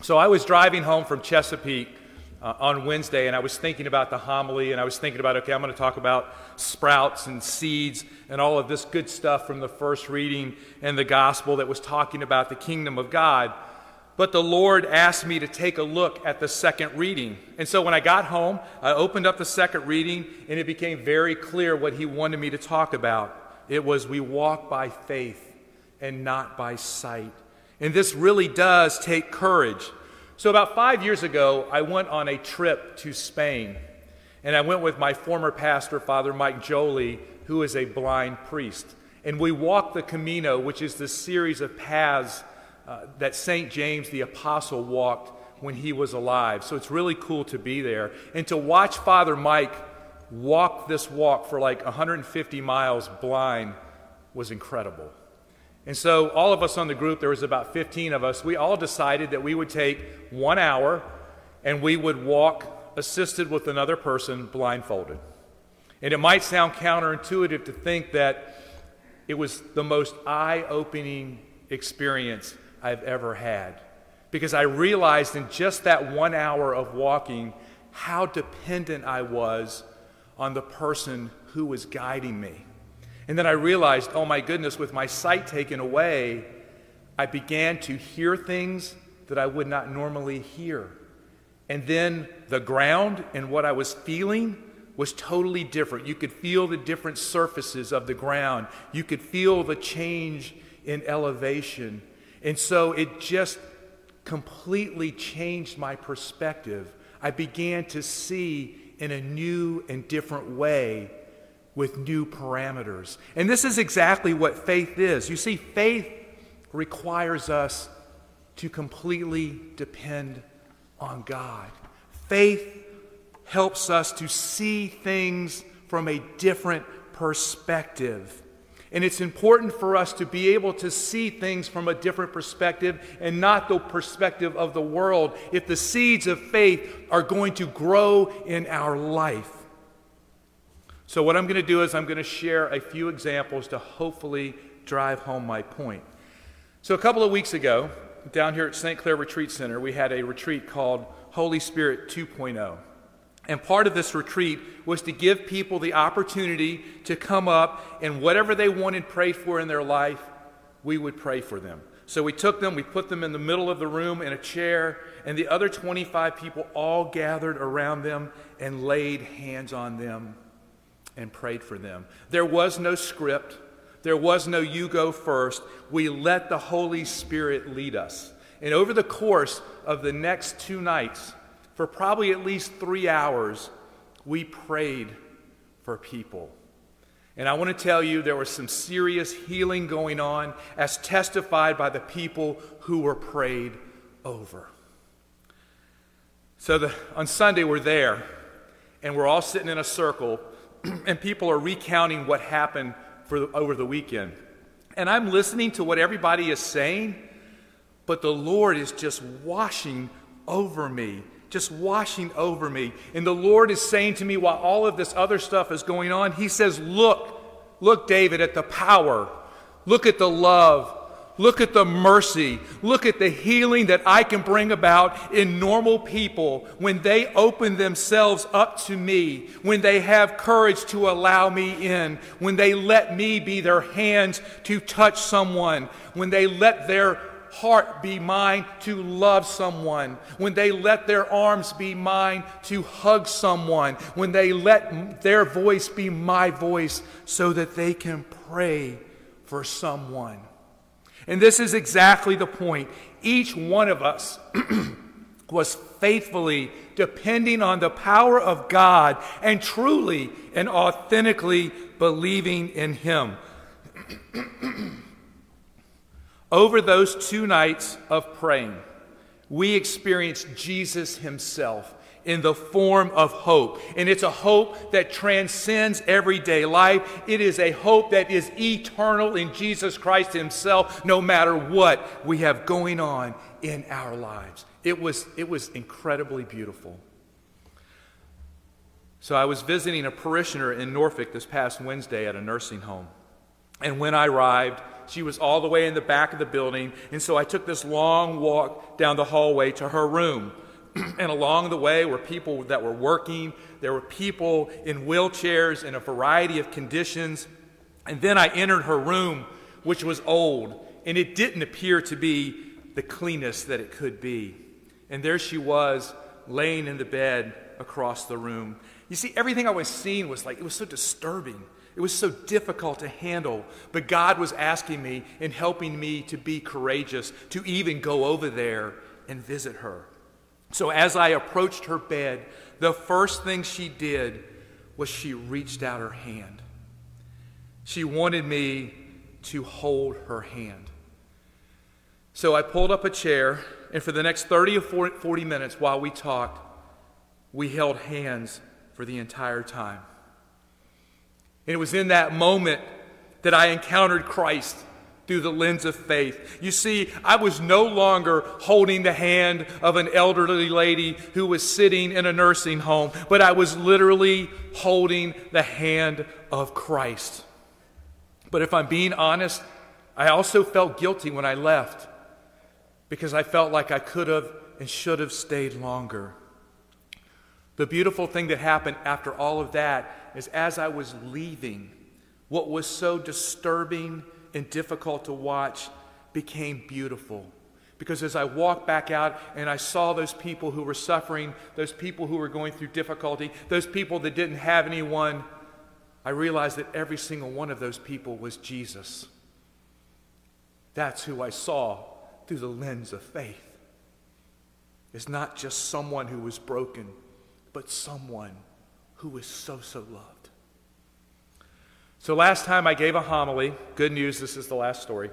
so I was driving home from Chesapeake uh, on Wednesday, and I was thinking about the homily, and I was thinking about, okay, I'm going to talk about sprouts and seeds and all of this good stuff from the first reading and the gospel that was talking about the kingdom of God. But the Lord asked me to take a look at the second reading. And so when I got home, I opened up the second reading, and it became very clear what He wanted me to talk about. It was, We walk by faith and not by sight. And this really does take courage. So, about five years ago, I went on a trip to Spain. And I went with my former pastor, Father Mike Jolie, who is a blind priest. And we walked the Camino, which is the series of paths uh, that St. James the Apostle walked when he was alive. So it's really cool to be there. And to watch Father Mike walk this walk for like 150 miles blind was incredible. And so, all of us on the group, there was about 15 of us, we all decided that we would take one hour and we would walk assisted with another person blindfolded. And it might sound counterintuitive to think that it was the most eye opening experience I've ever had. Because I realized in just that one hour of walking how dependent I was on the person who was guiding me. And then I realized, oh my goodness, with my sight taken away, I began to hear things that I would not normally hear. And then the ground and what I was feeling was totally different. You could feel the different surfaces of the ground, you could feel the change in elevation. And so it just completely changed my perspective. I began to see in a new and different way with new parameters. And this is exactly what faith is. You see, faith requires us to completely depend on God. Faith helps us to see things from a different perspective. And it's important for us to be able to see things from a different perspective and not the perspective of the world if the seeds of faith are going to grow in our life. So, what I'm going to do is I'm going to share a few examples to hopefully drive home my point. So, a couple of weeks ago, down here at St. Clair Retreat Center, we had a retreat called Holy Spirit 2.0. And part of this retreat was to give people the opportunity to come up and whatever they wanted prayed for in their life, we would pray for them. So we took them, we put them in the middle of the room in a chair, and the other 25 people all gathered around them and laid hands on them and prayed for them. There was no script, there was no you go first. We let the Holy Spirit lead us. And over the course of the next two nights, for probably at least three hours, we prayed for people. And I want to tell you, there was some serious healing going on as testified by the people who were prayed over. So the, on Sunday, we're there, and we're all sitting in a circle and people are recounting what happened for the, over the weekend. And I'm listening to what everybody is saying, but the Lord is just washing over me, just washing over me. And the Lord is saying to me while all of this other stuff is going on, He says, Look, look, David, at the power, look at the love, Look at the mercy. Look at the healing that I can bring about in normal people when they open themselves up to me, when they have courage to allow me in, when they let me be their hands to touch someone, when they let their heart be mine to love someone, when they let their arms be mine to hug someone, when they let their voice be my voice so that they can pray for someone. And this is exactly the point. Each one of us was faithfully depending on the power of God and truly and authentically believing in Him. Over those two nights of praying, we experienced Jesus Himself in the form of hope. And it's a hope that transcends everyday life. It is a hope that is eternal in Jesus Christ Himself, no matter what we have going on in our lives. It was, it was incredibly beautiful. So I was visiting a parishioner in Norfolk this past Wednesday at a nursing home. And when I arrived, She was all the way in the back of the building. And so I took this long walk down the hallway to her room. and along the way were people that were working. There were people in wheelchairs in a variety of conditions. And then I entered her room, which was old, and it didn't appear to be the cleanest that it could be. And there she was, laying in the bed across the room. You see, everything I was seeing was like, it was so disturbing. It was so difficult to handle. But God was asking me and helping me to be courageous, to even go over there and visit her. So as I approached her bed, the first thing she did was she reached out her hand. She wanted me to hold her hand. So I pulled up a chair, and for the next 30 or 40 minutes while we talked, we held hands for the entire time. And it was in that moment that I encountered Christ through the lens of faith. You see, I was no longer holding the hand of an elderly lady who was sitting in a nursing home, but I was literally holding the hand of Christ. But if I'm being honest, I also felt guilty when I left because I felt like I could have and should have stayed longer. The beautiful thing that happened after all of that is as I was leaving, what was so disturbing and difficult to watch became beautiful. Because as I walked back out and I saw those people who were suffering, those people who were going through difficulty, those people that didn't have anyone, I realized that every single one of those people was Jesus. That's who I saw through the lens of faith. It's not just someone who was broken, but someone who was so, so loved. So, last time I gave a homily, good news, this is the last story.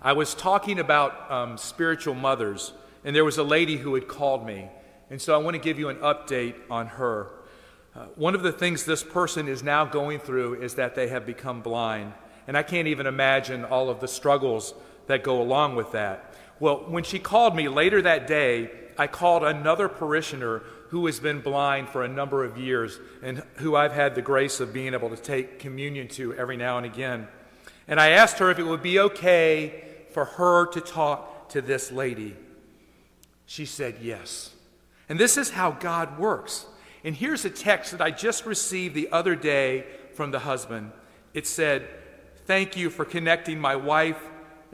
I was talking about um, spiritual mothers, and there was a lady who had called me. And so I want to give you an update on her. Uh, one of the things this person is now going through is that they have become blind. And I can't even imagine all of the struggles that go along with that. Well, when she called me later that day, I called another parishioner who has been blind for a number of years and who I've had the grace of being able to take communion to every now and again. And I asked her if it would be okay for her to talk to this lady. She said yes. And this is how God works. And here's a text that I just received the other day from the husband. It said, Thank you for connecting my wife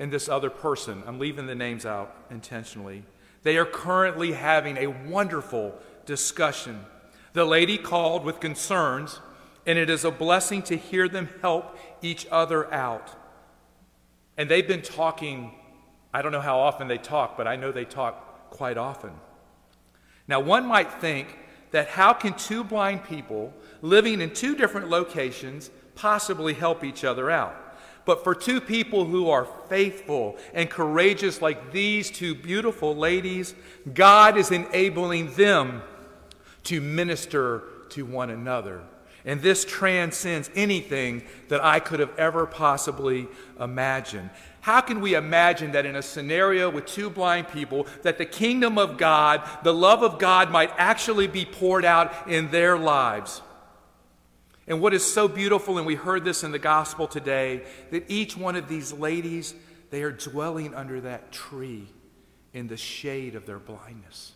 and this other person. I'm leaving the names out intentionally. They are currently having a wonderful discussion. The lady called with concerns, and it is a blessing to hear them help each other out. And they've been talking, I don't know how often they talk, but I know they talk quite often. Now, one might think that how can two blind people living in two different locations possibly help each other out? But for two people who are faithful and courageous, like these two beautiful ladies, God is enabling them to minister to one another. And this transcends anything that I could have ever possibly imagined. How can we imagine that in a scenario with two blind people, that the kingdom of God, the love of God, might actually be poured out in their lives? And what is so beautiful, and we heard this in the gospel today, that each one of these ladies, they are dwelling under that tree in the shade of their blindness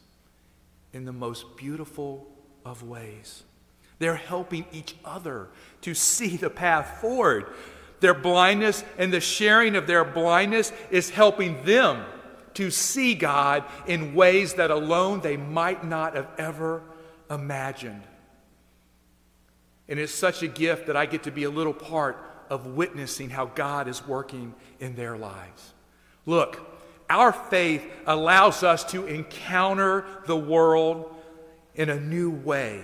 in the most beautiful of ways. They're helping each other to see the path forward. Their blindness and the sharing of their blindness is helping them to see God in ways that alone they might not have ever imagined. And it's such a gift that I get to be a little part of witnessing how God is working in their lives. Look, our faith allows us to encounter the world in a new way.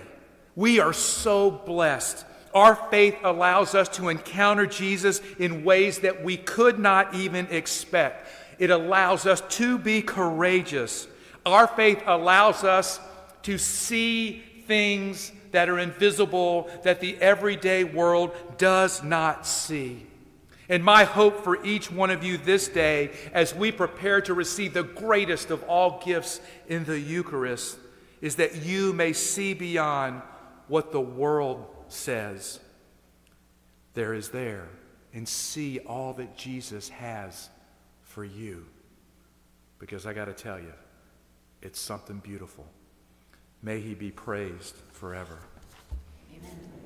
We are so blessed. Our faith allows us to encounter Jesus in ways that we could not even expect. It allows us to be courageous. Our faith allows us to see things that are invisible that the everyday world does not see. And my hope for each one of you this day, as we prepare to receive the greatest of all gifts in the Eucharist, is that you may see beyond what the world says. There is there and see all that Jesus has for you. Because I got to tell you, it's something beautiful. May he be praised forever. Amen.